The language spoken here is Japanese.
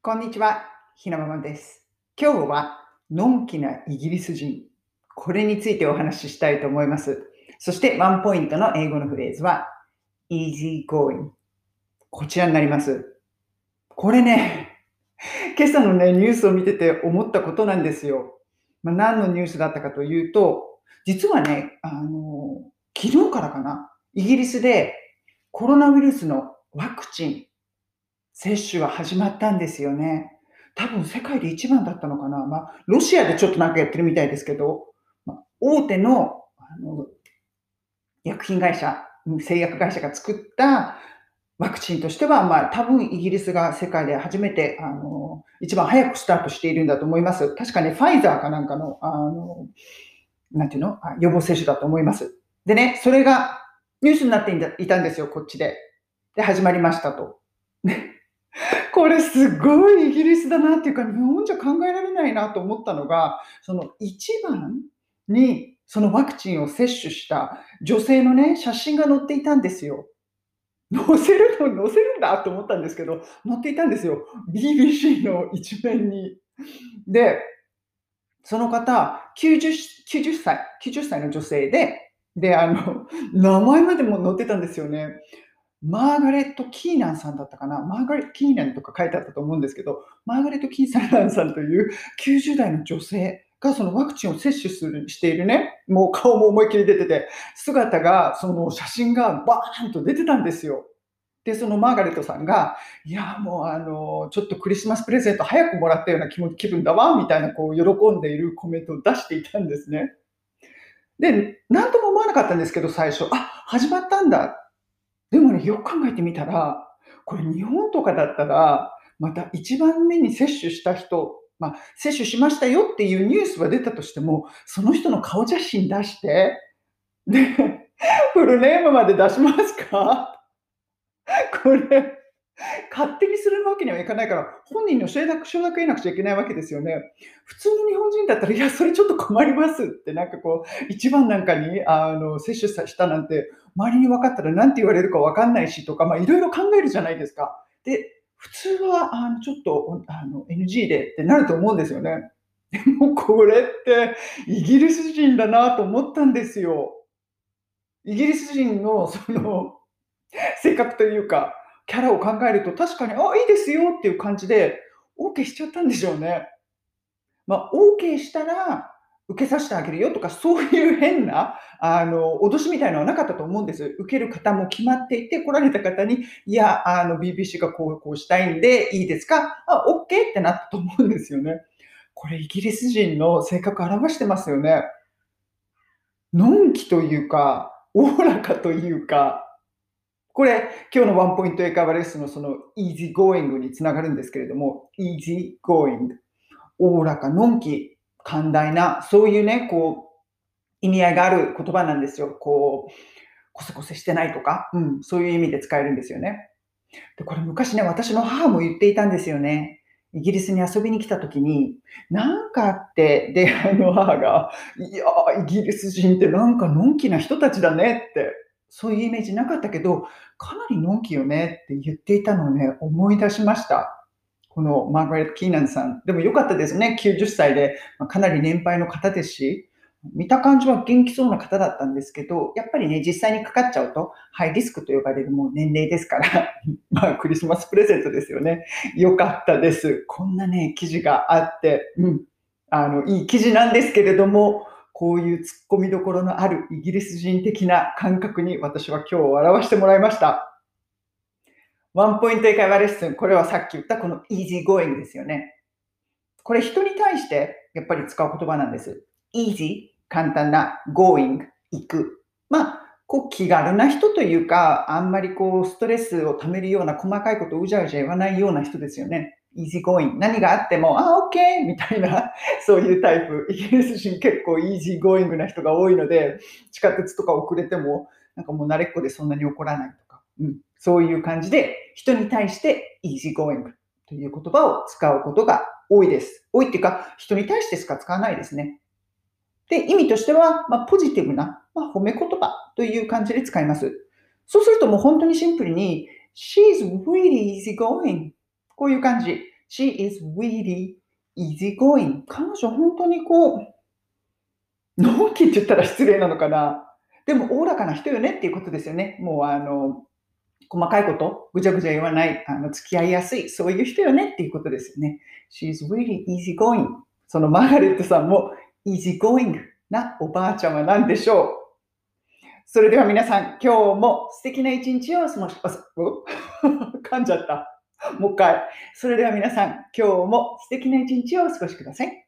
こんにちは、ひなままです。今日は、のんきなイギリス人。これについてお話ししたいと思います。そして、ワンポイントの英語のフレーズは、easy going。こちらになります。これね、今朝のね、ニュースを見てて思ったことなんですよ。まあ、何のニュースだったかというと、実はね、あの、昨日からかな、イギリスでコロナウイルスのワクチン接種は始まったんですよね。多分世界で一番だったのかな。まあ、ロシアでちょっとなんかやってるみたいですけど、まあ、大手のあの薬品会社、製薬会社が作ったワクチンとしては、まあ、多分イギリスが世界で初めて、あの、一番早くスタートしているんだと思います。確かね、ファイザーかなんかの、あの、なんていうの？予防接種だと思います。でね、それがニュースになっていたんですよ、こっちで。で、始まりましたと。これすごいイギリスだなっていうか、日本じゃ考えられないなと思ったのが、その一番にそのワクチンを接種した女性のね、写真が載っていたんですよ。載せるの、載せるんだと思ったんですけど、載っていたんですよ。BBC の一面に。で、その方、90, 90歳、90歳の女性で、で、あの、名前までも載ってたんですよね。マーガレット・キーナンさんだったかな？マーガレット・キーナンとか書いてあったと思うんですけど、マーガレット・キーナンさんという90代の女性がそのワクチンを接種するしているね、もう顔も思いっきり出てて、姿が、その写真がバーンと出てたんですよ。で、そのマーガレットさんが、いや、もうあの、ちょっとクリスマスプレゼント早くもらったような気気分だわ、みたいな、こう、喜んでいるコメントを出していたんですね。で、なんとも思わなかったんですけど、最初、あ、始まったんだでもね、よく考えてみたら、これ日本とかだったら、また一番目に接種した人、まあ、接種しましたよっていうニュースが出たとしても、その人の顔写真出して、で、フルネームまで出しますか？これ、勝手にするわけにはいかないから、本人の承諾承諾得なくちゃいけないわけですよね。普通の日本人だったら、いや、それちょっと困りますって、なんかこう、一番なんかにあの接種したなんて、周りに分かったら何て言われるか分かんないしとか、まあ、いろいろ考えるじゃないですか。で、普通はあのちょっとあの NG でってなると思うんですよね。でもこれってイギリス人だなと思ったんですよ。イギリス人のその性格というか、キャラを考えると確かに、あ、いいですよっていう感じで、OK しちゃったんでしょうね。まあ、OK したら、受けさせてあげるよとか、そういう変な、あの、脅しみたいなのはなかったと思うんです。受ける方も決まっていて、来られた方に、いや、あの、BBC がこう、こうしたいんで、いいですか？あ、OK ってなったと思うんですよね。これ、イギリス人の性格表してますよね。のんきというか、おおらかというか、これ、今日のワンポイント英会話レッスンのその easy going につながるんですけれども、easy going。おおらか、のんき、寛大な、そういうね、こう、意味合いがある言葉なんですよ。こう、こせこせしてないとか、うん、そういう意味で使えるんですよね。で、これ昔ね、私の母も言っていたんですよね。イギリスに遊びに来た時に、なんかあって、で、あの母が、いやイギリス人ってなんかのんきな人たちだねって、そういうイメージなかったけど、かなりのんきよねって言っていたのをね、思い出しました。このマーガレット・キーナンさん。でも良かったですね。90歳で、まかなり年配の方ですし、見た感じは元気そうな方だったんですけど、やっぱりね、実際にかかっちゃうと、ハイリスクと呼ばれるもう年齢ですから、まあ、クリスマスプレゼントですよね。良かったです。こんなね、記事があって、うん、あの、いい記事なんですけれども、こういう突っ込みどころのあるイギリス人的な感覚に私は今日表してもらいました。ワンポイント英会話レッスン。これはさっき言ったこの easy going ですよね。これ人に対してやっぱり使う言葉なんです。easy 簡単な going 行く。まあ、こう気軽な人というか、あんまりこうストレスを溜めるような細かいことをうじゃうじゃ言わないような人ですよね。Easy going。何があっても、あ、OK! みたいな、そういうタイプ。イギリス人結構 easy going な人が多いので、地下鉄とか遅れても、なんかもう慣れっこでそんなに怒らないとか、うん、そういう感じで、人に対して easy going という言葉を使うことが多いです。多いっていうか、人に対してしか使わないですね。で、意味としては、まあ、ポジティブな、まあ、褒め言葉という感じで使います。そうするともう本当にシンプルに、she's really easy going こういう感じ。She is really easygoing. 彼女本当にこう、のんきって言ったら失礼なのかな。でも、おおらかな人よねっていうことですよね。もう、あの、細かいこと、ぐちゃぐちゃ言わない、あの付き合いやすい、そういう人よねっていうことですよね。She's really easygoing. そのマーガレットさんも easygoing なおばあちゃんは何でしょうそれでは皆さん、今日も素敵な一日を過ごし、噛んじゃった。もう一回。それでは皆さん、今日も素敵な一日をお過ごしください。